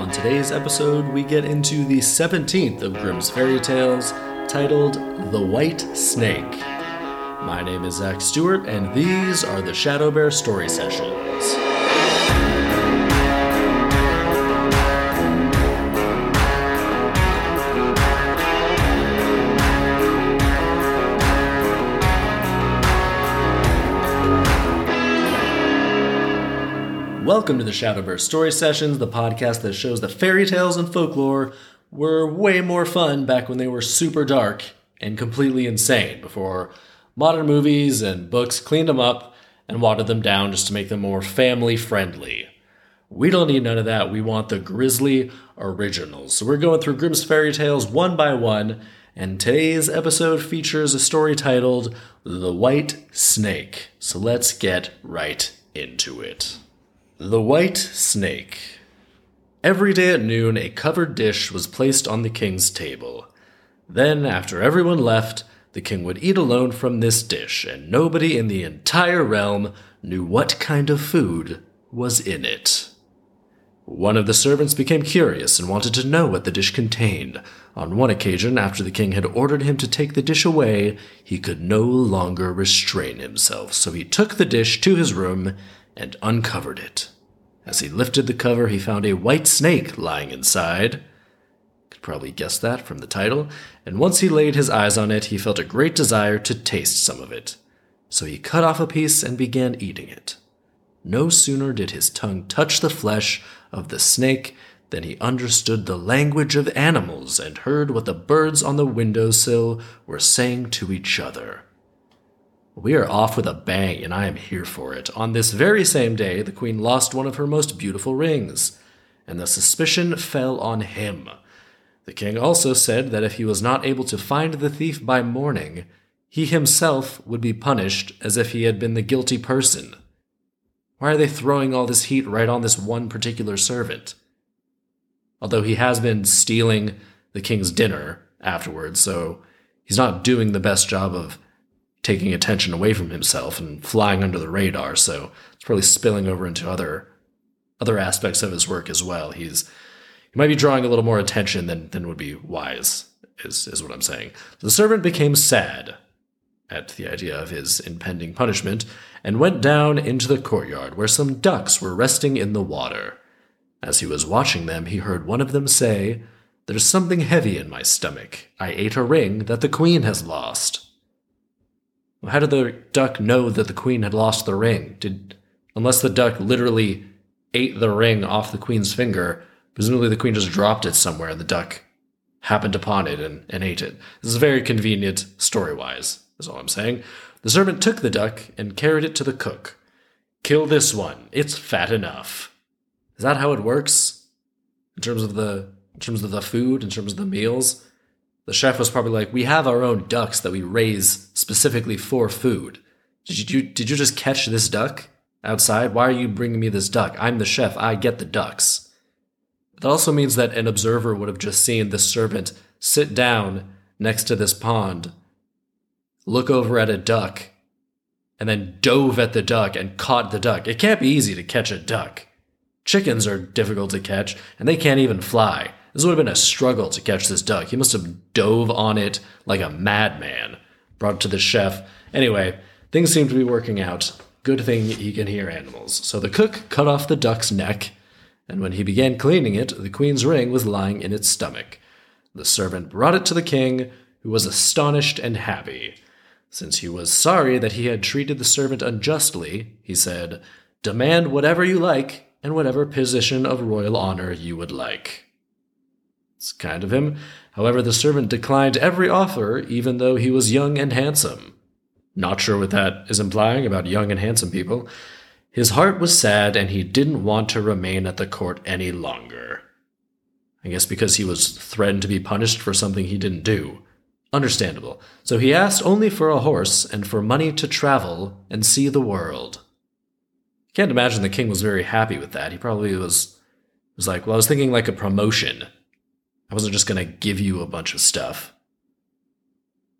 On today's episode, we get into the 17th of Grimm's Fairy Tales, titled The White Snake. My name is Zach Stewart, and these are the Shadow Bear Story Sessions. Welcome to the Shadow Bear Story Sessions, the podcast that shows that fairy tales and folklore were way more fun back when they were super dark and completely insane before modern movies and books cleaned them up and watered them down just to make them more family friendly. We don't need none of that. We want the grisly originals. So we're going through Grimm's fairy tales one by one, and today's episode features a story titled The White Snake. So let's get right into it. The White Snake. Every day at noon, a covered dish was placed on the king's table. Then, after everyone left, the king would eat alone from this dish, and nobody in the entire realm knew what kind of food was in it. One of the servants became curious and wanted to know what the dish contained. On one occasion, after the king had ordered him to take the dish away, he could no longer restrain himself, so he took the dish to his room and uncovered it. As he lifted the cover, he found a white snake lying inside. Could probably guess that from the title, and once he laid his eyes on it, he felt a great desire to taste some of it. So he cut off a piece and began eating it. No sooner did his tongue touch the flesh of the snake than he understood the language of animals and heard what the birds on the window sill were saying to each other. We are off with a bang, and I am here for it. On this very same day, the queen lost one of her most beautiful rings, and the suspicion fell on him. The king also said that if he was not able to find the thief by morning, he himself would be punished as if he had been the guilty person. Why are they throwing all this heat right on this one particular servant? Although he has been stealing the king's dinner afterwards, so he's not doing the best job of taking attention away from himself and flying under the radar. So it's probably spilling over into other other aspects of his work as well. He's he might be drawing a little more attention than than would be wise. Is is what I'm saying. The servant became sad at the idea of his impending punishment and went down into the courtyard where some ducks were resting in the water. As he was watching them, he heard one of them say, There's something heavy in my stomach. I ate a ring that the queen has lost. How did the duck know that the queen had lost the ring? Did unless the duck literally ate the ring off the queen's finger, presumably the queen just dropped it somewhere and the duck happened upon it and, and ate it. This is very convenient story wise, is all I'm saying. The servant took the duck and carried it to the cook. Kill this one. It's fat enough. Is that how it works? In terms of the in terms of the food, in terms of the meals? The chef was probably like, "We have our own ducks that we raise specifically for food. Did you did you just catch this duck outside? Why are you bringing me this duck? I'm the chef. I get the ducks." That also means that an observer would have just seen the servant sit down next to this pond, look over at a duck, and then dove at the duck and caught the duck. It can't be easy to catch a duck. Chickens are difficult to catch, and they can't even fly. This would have been a struggle to catch this duck. He must have dove on it like a madman. Brought it to the chef. Anyway, things seem to be working out. Good thing he can hear animals. So the cook cut off the duck's neck, and when he began cleaning it, the queen's ring was lying in its stomach. The servant brought it to the king, who was astonished and happy. Since he was sorry that he had treated the servant unjustly, he said, Demand whatever you like, and whatever position of royal honor you would like. It's kind of him. However, the servant declined every offer, even though he was young and handsome. Not sure what that is implying about young and handsome people. His heart was sad, and he didn't want to remain at the court any longer. I guess because he was threatened to be punished for something he didn't do. Understandable. So he asked only for a horse and for money to travel and see the world. Can't imagine the king was very happy with that. He probably was was like, well, I was thinking like a promotion. I wasn't just going to give you a bunch of stuff.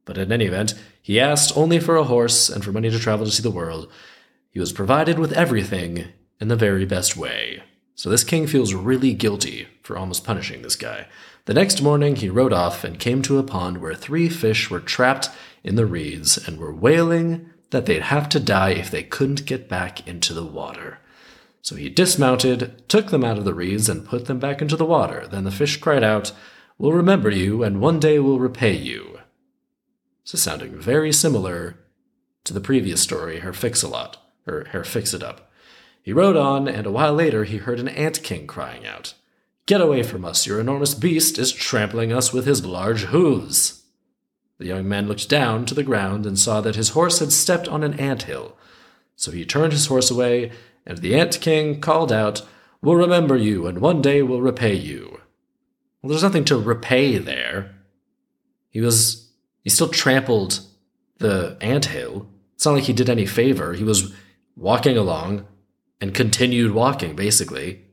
But in any event, he asked only for a horse and for money to travel to see the world. He was provided with everything in the very best way. So this king feels really guilty for almost punishing this guy. The next morning, he rode off and came to a pond where three fish were trapped in the reeds and were wailing that they'd have to die if they couldn't get back into the water. So he dismounted, took them out of the reeds, and put them back into the water. Then the fish cried out, We'll remember you, and one day we'll repay you. So sounding very similar to the previous story, Her Fix-a-Lot, or Herr Fix-it-up. He rode on, and a while later he heard an ant king crying out, Get away from us, your enormous beast is trampling us with his large hooves. The young man looked down to the ground and saw that his horse had stepped on an ant hill. So he turned his horse away, and the ant king called out, We'll remember you, and one day we'll repay you. Well, there's nothing to repay there. He was. He still trampled the ant hill. It's not like he did any favor. He was walking along and continued walking, basically.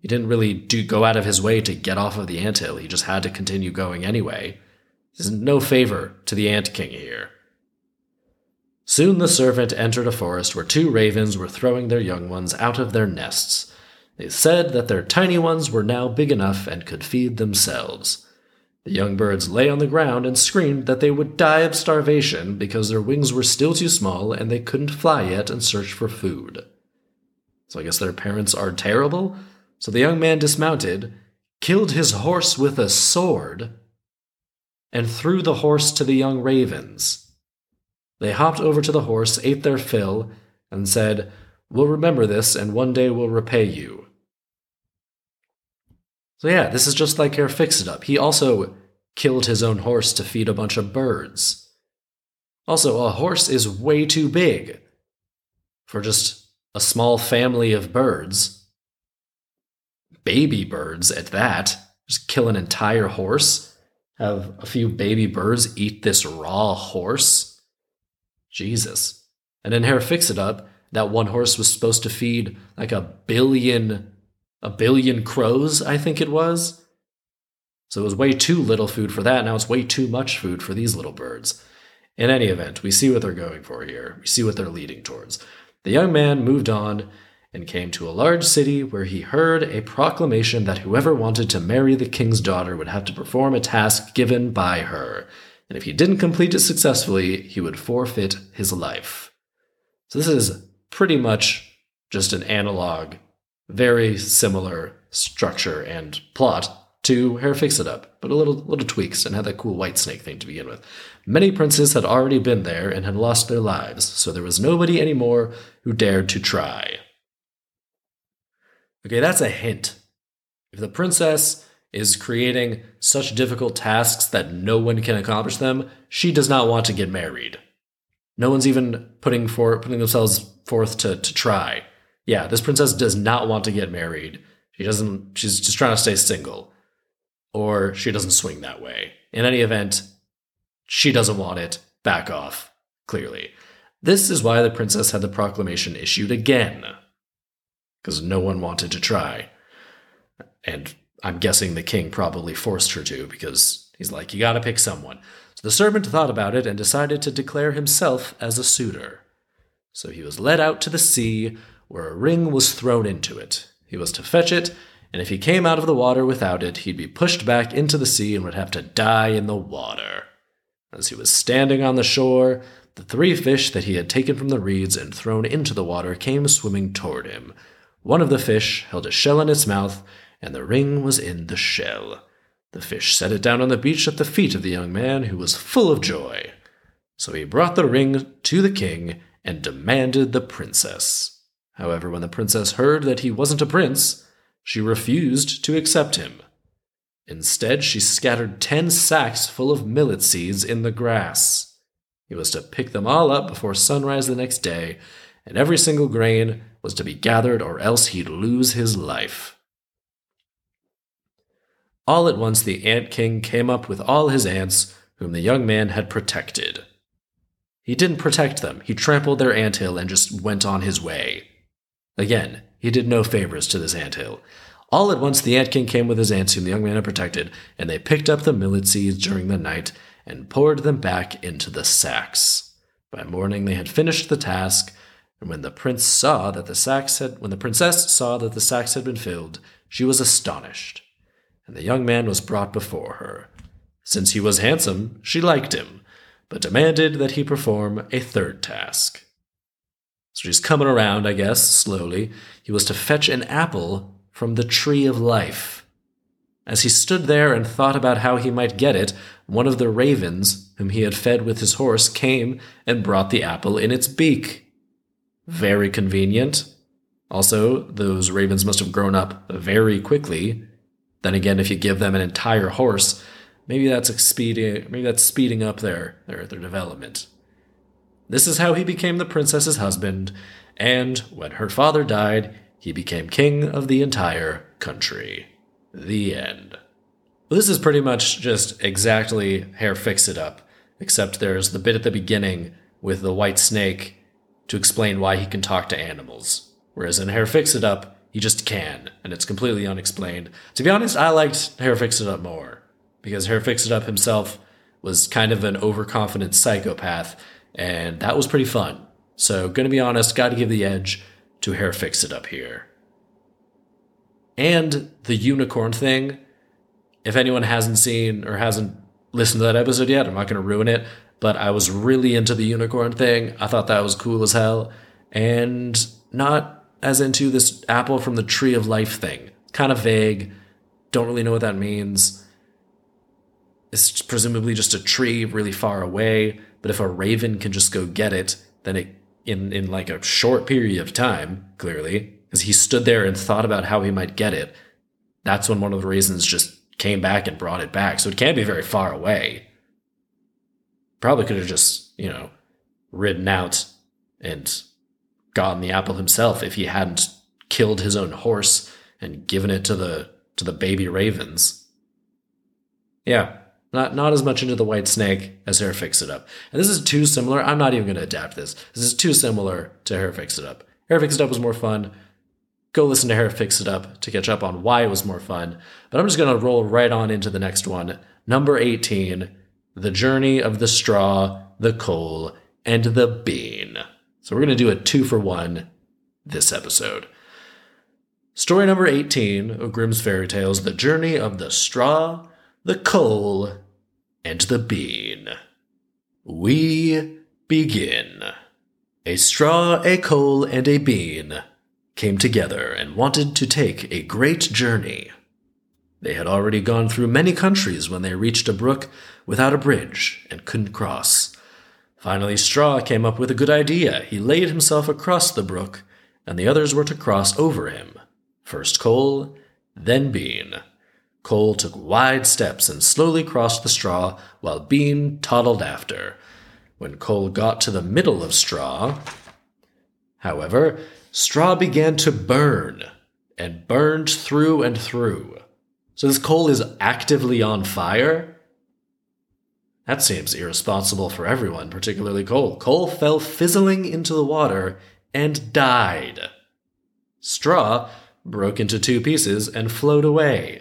He didn't really do go out of his way to get off of the ant hill. He just had to continue going anyway. There's no favor to the ant king here. Soon the servant entered a forest where two ravens were throwing their young ones out of their nests. They said that their tiny ones were now big enough and could feed themselves. The young birds lay on the ground and screamed that they would die of starvation because their wings were still too small and they couldn't fly yet and search for food. So I guess their parents are terrible? So the young man dismounted, killed his horse with a sword, and threw the horse to the young ravens. They hopped over to the horse, ate their fill, and said, We'll remember this, and one day we'll repay you. So, yeah, this is just like Herr Fix It Up. He also killed his own horse to feed a bunch of birds. Also, a horse is way too big for just a small family of birds. Baby birds at that. Just kill an entire horse. Have a few baby birds eat this raw horse. Jesus. And in Herr Fix It Up, that one horse was supposed to feed like a billion a billion crows, I think it was. So it was way too little food for that. Now it's way too much food for these little birds. In any event, we see what they're going for here. We see what they're leading towards. The young man moved on and came to a large city where he heard a proclamation that whoever wanted to marry the king's daughter would have to perform a task given by her and if he didn't complete it successfully, he would forfeit his life. So this is pretty much just an analog, very similar structure and plot to Herr Fix It Up, but a little little tweaks and had that cool white snake thing to begin with. Many princes had already been there and had lost their lives, so there was nobody anymore who dared to try. Okay, that's a hint. If the princess is creating such difficult tasks that no one can accomplish them, she does not want to get married. No one's even putting for putting themselves forth to, to try. Yeah, this princess does not want to get married. She doesn't she's just trying to stay single. Or she doesn't swing that way. In any event, she doesn't want it. Back off, clearly. This is why the princess had the proclamation issued again. Because no one wanted to try. And I'm guessing the king probably forced her to because he's like, you gotta pick someone. So the servant thought about it and decided to declare himself as a suitor. So he was led out to the sea, where a ring was thrown into it. He was to fetch it, and if he came out of the water without it, he'd be pushed back into the sea and would have to die in the water. As he was standing on the shore, the three fish that he had taken from the reeds and thrown into the water came swimming toward him. One of the fish held a shell in its mouth, and the ring was in the shell. The fish set it down on the beach at the feet of the young man, who was full of joy. So he brought the ring to the king and demanded the princess. However, when the princess heard that he wasn't a prince, she refused to accept him. Instead, she scattered ten sacks full of millet seeds in the grass. He was to pick them all up before sunrise the next day, and every single grain was to be gathered, or else he'd lose his life. All at once the ant king came up with all his ants, whom the young man had protected. He didn't protect them, he trampled their ant hill and just went on his way. Again, he did no favors to this ant hill. All at once the ant king came with his ants whom the young man had protected, and they picked up the millet seeds during the night and poured them back into the sacks. By morning they had finished the task, And when the prince saw that the sacks had when the princess saw that the sacks had been filled, she was astonished. And the young man was brought before her. Since he was handsome, she liked him, but demanded that he perform a third task. So she's coming around, I guess, slowly. He was to fetch an apple from the tree of life. As he stood there and thought about how he might get it, one of the ravens, whom he had fed with his horse, came and brought the apple in its beak. Very convenient. Also, those ravens must have grown up very quickly. Then again, if you give them an entire horse, maybe that's speeding maybe that's speeding up their, their their development. This is how he became the princess's husband, and when her father died, he became king of the entire country. The end. Well, this is pretty much just exactly Herr Fix It Up, except there's the bit at the beginning with the white snake to explain why he can talk to animals. Whereas in Herr Fix It Up, he just can, and it's completely unexplained. To be honest, I liked Herr Fix It Up more, because Herr Fix It Up himself was kind of an overconfident psychopath, and that was pretty fun. So, gonna be honest, gotta give the edge to Herr Fix It Up here. And the unicorn thing, if anyone hasn't seen or hasn't listened to that episode yet, I'm not gonna ruin it but I was really into the unicorn thing. I thought that was cool as hell. And not as into this apple from the tree of life thing. Kind of vague. Don't really know what that means. It's presumably just a tree really far away, but if a raven can just go get it, then it in in like a short period of time, clearly, because he stood there and thought about how he might get it. That's when one of the ravens just came back and brought it back. So it can't be very far away probably could have just, you know, ridden out and gotten the apple himself if he hadn't killed his own horse and given it to the to the baby ravens. Yeah, not not as much into the white snake as Herr Fix It Up. And this is too similar. I'm not even going to adapt this. This is too similar to Herr Fix It Up. Herr Fix It Up was more fun. Go listen to Herr Fix It Up to catch up on why it was more fun. But I'm just going to roll right on into the next one. Number 18 the journey of the straw, the coal, and the bean. So we're going to do a two for one this episode. Story number 18 of Grimm's Fairy Tales The Journey of the Straw, the Coal, and the Bean. We begin. A straw, a coal, and a bean came together and wanted to take a great journey. They had already gone through many countries when they reached a brook without a bridge and couldn't cross. Finally, Straw came up with a good idea. He laid himself across the brook, and the others were to cross over him. First Coal, then Bean. Coal took wide steps and slowly crossed the straw, while Bean toddled after. When Coal got to the middle of Straw, however, Straw began to burn, and burned through and through. So this coal is actively on fire? That seems irresponsible for everyone, particularly Coal. Coal fell fizzling into the water and died. Straw broke into two pieces and float away.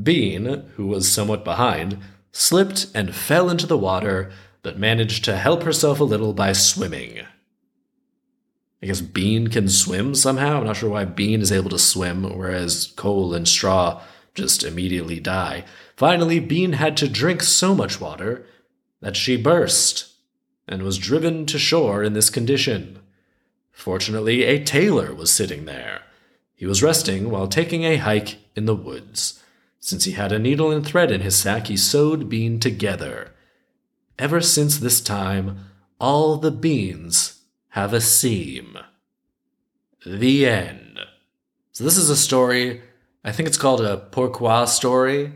Bean, who was somewhat behind, slipped and fell into the water, but managed to help herself a little by swimming. I guess Bean can swim somehow. I'm not sure why Bean is able to swim, whereas Coal and Straw just immediately die. Finally, Bean had to drink so much water that she burst and was driven to shore in this condition. Fortunately, a tailor was sitting there. He was resting while taking a hike in the woods. Since he had a needle and thread in his sack, he sewed Bean together. Ever since this time, all the beans have a seam. The end. So, this is a story I think it's called a pourquoi story.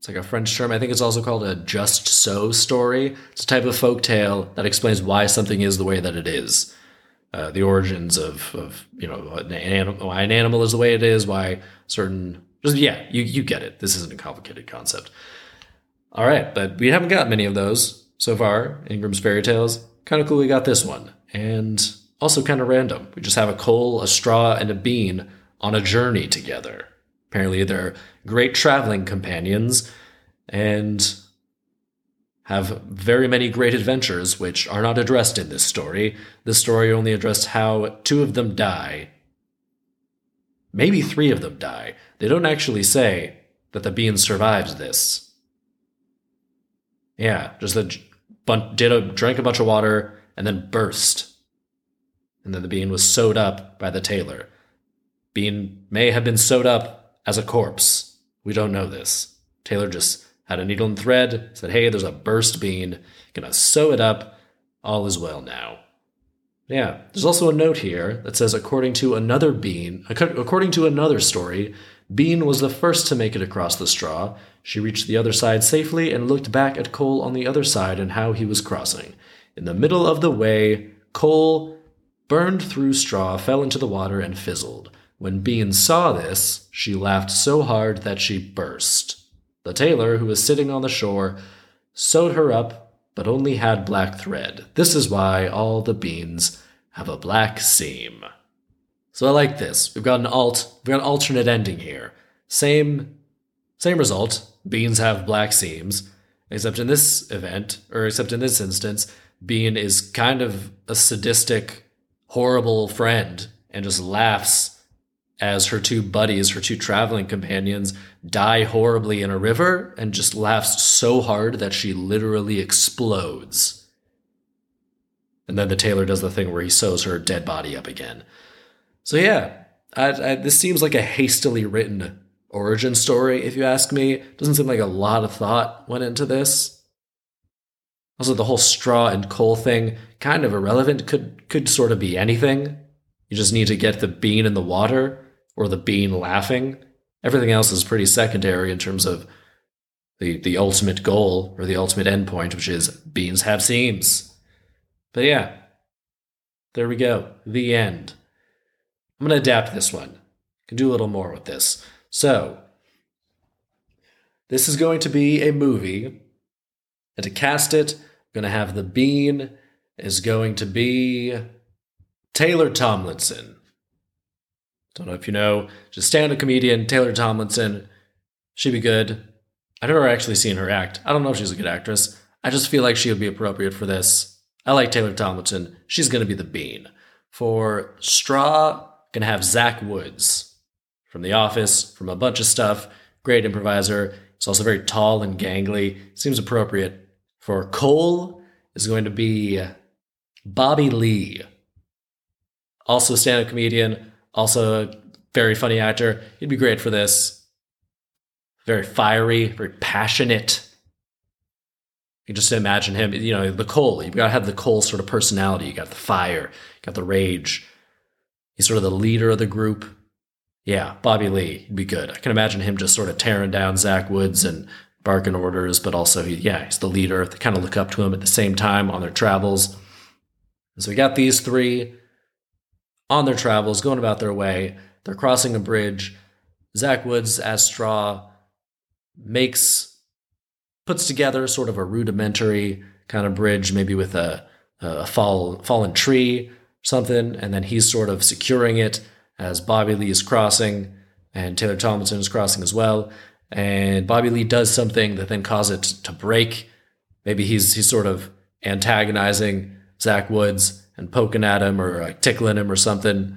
It's like a French term. I think it's also called a just so story. It's a type of folk tale that explains why something is the way that it is. Uh, the origins of, of you know an animal, why an animal is the way it is, why certain just yeah, you you get it. This isn't a complicated concept. All right, but we haven't got many of those so far in Grimm's fairy tales. Kind of cool we got this one, and also kind of random. We just have a coal, a straw, and a bean on a journey together. Apparently, they're great traveling companions. And have very many great adventures, which are not addressed in this story. This story only addressed how two of them die. Maybe three of them die. They don't actually say that the bean survives this. Yeah, just that did a drank a bunch of water and then burst. And then the bean was sewed up by the tailor. Bean may have been sewed up as a corpse. We don't know this. Tailor just had a needle and thread, said, Hey, there's a burst bean. Gonna sew it up. All is well now. Yeah, there's also a note here that says, according to another bean, according to another story, Bean was the first to make it across the straw. She reached the other side safely and looked back at Coal on the other side and how he was crossing. In the middle of the way, Coal, burned through straw, fell into the water and fizzled. When Bean saw this, she laughed so hard that she burst. The tailor, who was sitting on the shore, sewed her up, but only had black thread. This is why all the beans have a black seam. So I like this. We've got an alt, we've got an alternate ending here. Same, same result. Beans have black seams, except in this event, or except in this instance, Bean is kind of a sadistic, horrible friend and just laughs as her two buddies, her two traveling companions, die horribly in a river and just laughs so hard that she literally explodes. And then the tailor does the thing where he sews her dead body up again. So, yeah, I, I, this seems like a hastily written origin story, if you ask me. Doesn't seem like a lot of thought went into this. Also, the whole straw and coal thing, kind of irrelevant, could, could sort of be anything. You just need to get the bean in the water or the bean laughing. Everything else is pretty secondary in terms of the, the ultimate goal or the ultimate endpoint, which is beans have seams. But yeah, there we go. The end. I'm to adapt this one. Can do a little more with this. So, this is going to be a movie. And to cast it, I'm to have the bean is going to be Taylor Tomlinson. Don't know if you know, just stand up comedian Taylor Tomlinson. She'd be good. I've never actually seen her act. I don't know if she's a good actress. I just feel like she would be appropriate for this. I like Taylor Tomlinson. She's going to be the bean. For Straw, going to have Zach Woods from The Office, from a bunch of stuff. Great improviser. He's also very tall and gangly. Seems appropriate. For Coal is going to be Bobby Lee. Also stand-up comedian, also a very funny actor. He'd be great for this. Very fiery, very passionate. You just imagine him, you know, the Coal. You've got to have the Coal sort of personality. You got the fire, you got the rage. He's sort of the leader of the group. Yeah, Bobby Lee would be good. I can imagine him just sort of tearing down Zach Woods and barking orders, but also he, yeah, he's the leader. They kind of look up to him at the same time on their travels. And so we got these three on their travels, going about their way. They're crossing a bridge. Zach Woods, as Straw, makes, puts together sort of a rudimentary kind of bridge, maybe with a, a fall, fallen tree something. And then he's sort of securing it as Bobby Lee is crossing and Taylor Tomlinson is crossing as well. And Bobby Lee does something that then causes it to break. Maybe he's, he's sort of antagonizing Zach Woods and poking at him or like tickling him or something,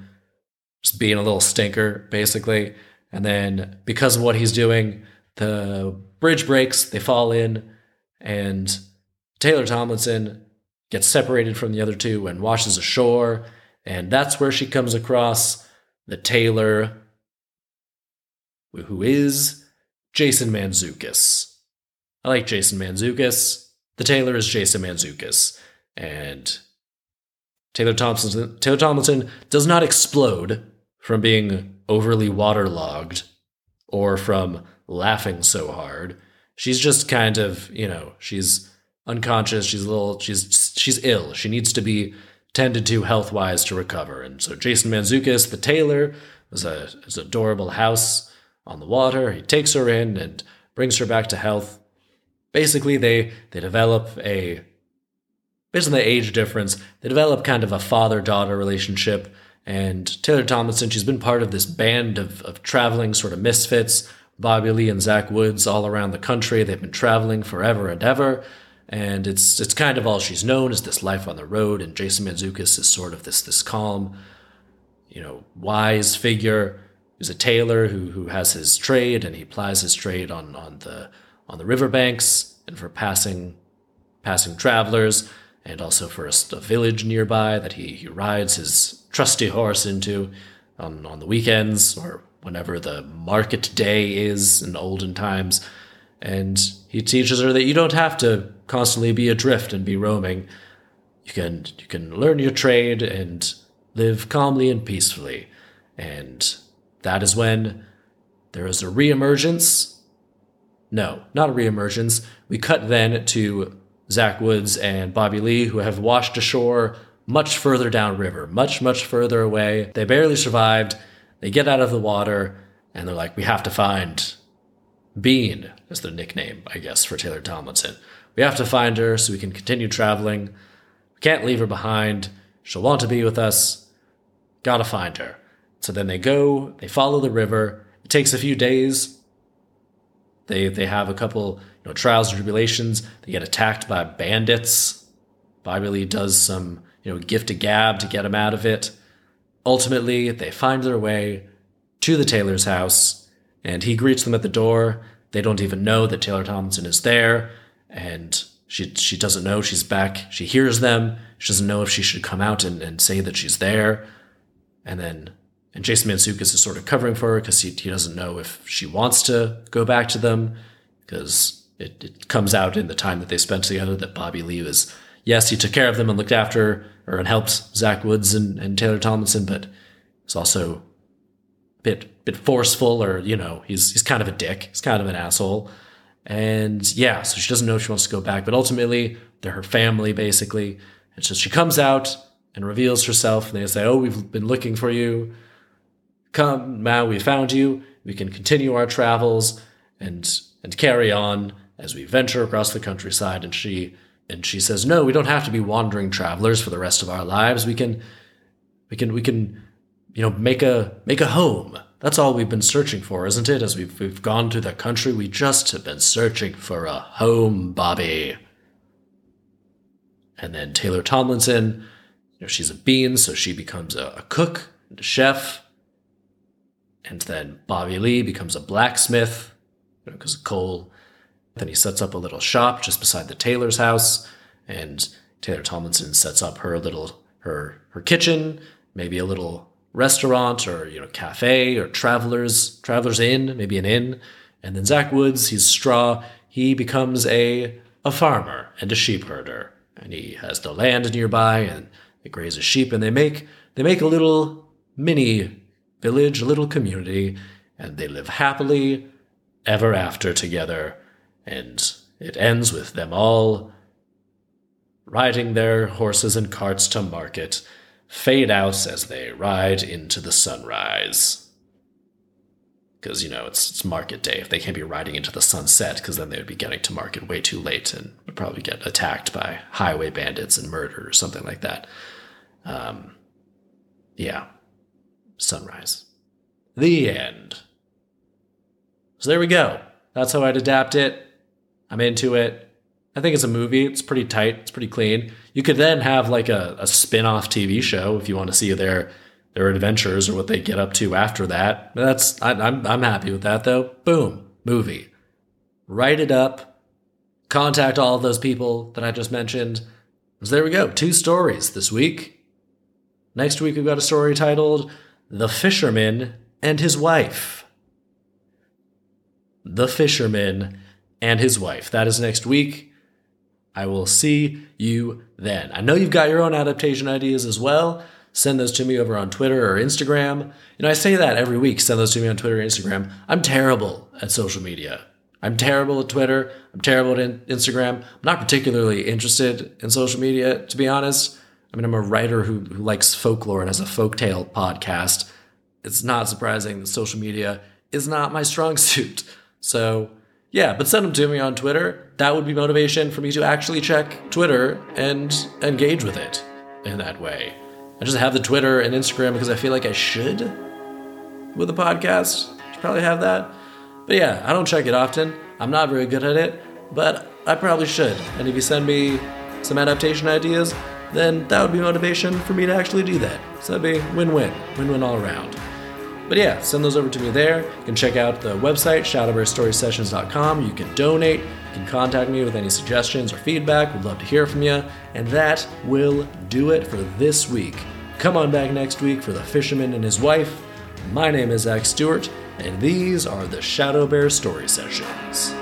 just being a little stinker, basically. And then because of what he's doing, the bridge breaks, they fall in, and Taylor Tomlinson gets separated from the other two and washes ashore. And that's where she comes across the tailor, who is Jason Mantzoukas. I like Jason Mantzoukas. The tailor is Jason Mantzoukas. And Taylor Thompson, Taylor Tomlinson does not explode from being overly waterlogged or from laughing so hard. She's just kind of, you know, she's unconscious. She's a little, she's she's ill. She needs to be tended to health wise to recover. And so Jason Mantzoukas, the tailor, is a is adorable house on the water. He takes her in and brings her back to health. Basically, they they develop a based on the age difference, they develop kind of a father daughter relationship. And Taylor Tomlinson, she's been part of this band of, of traveling sort of misfits. Bobby Lee and Zach Woods all around the country. They've been traveling forever and ever. and it's it's kind of all she's known is this life on the road. And Jason Mantzoukas is sort of this this calm, you know, wise figure. He's a tailor who who has his trade, and he plies his trade on on the on the riverbanks and for passing passing travelers, and also for a, a village nearby that he he rides his trusty horse into on on the weekends or whenever the market day is in olden times. And he teaches her that you don't have to constantly be adrift and be roaming. You can you can learn your trade and live calmly and peacefully. And that is when there is a reemergence. No, not a reemergence. We cut then to Zach Woods and Bobby Lee, who have washed ashore much further downriver, much, much further away. They barely survived. They get out of the water and they're like, we have to find Bean, is the nickname, I guess, for Taylor Tomlinson. We have to find her so we can continue traveling. We can't leave her behind. She'll want to be with us. Gotta find her. So then they go, they follow the river. It takes a few days. They they have a couple, you know, trials and tribulations. They get attacked by bandits. Bobby does some, you know, gift a gab to get them out of it. Ultimately, they find their way to the tailor's house, and he greets them at the door. They don't even know that Taylor Tomlinson is there, and she she doesn't know she's back. She hears them. She doesn't know if she should come out and, and say that she's there. And then and Jason Mantzoukas is sort of covering for her because he, he doesn't know if she wants to go back to them because it, it comes out in the time that they spent together that Bobby Lee was yes, he took care of them and looked after or and helped Zach Woods and, and Taylor Tomlinson, but it's also a bit bit forceful or you know he's he's kind of a dick. He's kind of an asshole, and yeah, so she doesn't know if she wants to go back, but ultimately they're her family basically, and so she comes out and reveals herself, and they say, "Oh, we've been looking for you. Come now, we found you. We can continue our travels and and carry on." As we venture across the countryside, and she and she says, "No, we don't have to be wandering travelers for the rest of our lives. We can, we can, we can, you know, make a make a home. That's all we've been searching for, isn't it? As we've we've gone through the country, we just have been searching for a home, Bobby." And then Taylor Tomlinson, you know, she's a bean, so she becomes a, a cook and a chef. And then Bobby Lee becomes a blacksmith because you know, of coal then he sets up a little shop just beside the tailor's house, and Taylor Tomlinson sets up her little her her kitchen, maybe a little restaurant or you know cafe or travelers travelers inn, maybe an inn. And then Zach Woods, he's straw. He becomes a a farmer and a sheep herder, and he has the land nearby, and they graze his sheep, and they make they make a little mini village, little community, and they live happily ever after together and it ends with them all riding their horses and carts to market, fade out as they ride into the sunrise. Because, you know, it's, it's market day. If they can't be riding into the sunset, because then they would be getting to market way too late and would probably get attacked by highway bandits and murdered or something like that. Um, yeah. Sunrise. The end. So there we go. That's how I'd adapt it. I'm into it. I think it's a movie. It's pretty tight. It's pretty clean. You could then have like a, a spin-off TV show if you want to see their their adventures or what they get up to after that. That's I, I'm I'm happy with that though. Boom, movie. Write it up. Contact all of those people that I just mentioned. So there we go. Two stories this week. Next week we've got a story titled "The Fisherman and His Wife." The Fisherman and his wife. That is next week. I will see you then. I know you've got your own adaptation ideas as well. Send those to me over on Twitter or Instagram. You know, I say that every week. Send those to me on Twitter or Instagram. I'm terrible at social media. I'm terrible at Twitter. I'm terrible at Instagram. I'm not particularly interested in social media, to be honest. I mean, I'm a writer who, who likes folklore and has a folktale podcast. It's not surprising that social media is not my strong suit. So, yeah, but send them to me on Twitter. That would be motivation for me to actually check Twitter and engage with it in that way. I just have the Twitter and Instagram because I feel like I should with a podcast. Should probably have that. But yeah, I don't check it often. I'm not very good at it, but I probably should. And if you send me some adaptation ideas, then that would be motivation for me to actually do that. So that'd be win win, win win all around. But yeah, send those over to me there. You can check out the website, shadowbearstorysessions.com. You can donate. You can contact me with any suggestions or feedback. We'd love to hear from you. And that will do it for this week. Come on back next week for The Fisherman and His Wife. My name is Zach Stewart, and these are the Shadow Bear Story Sessions.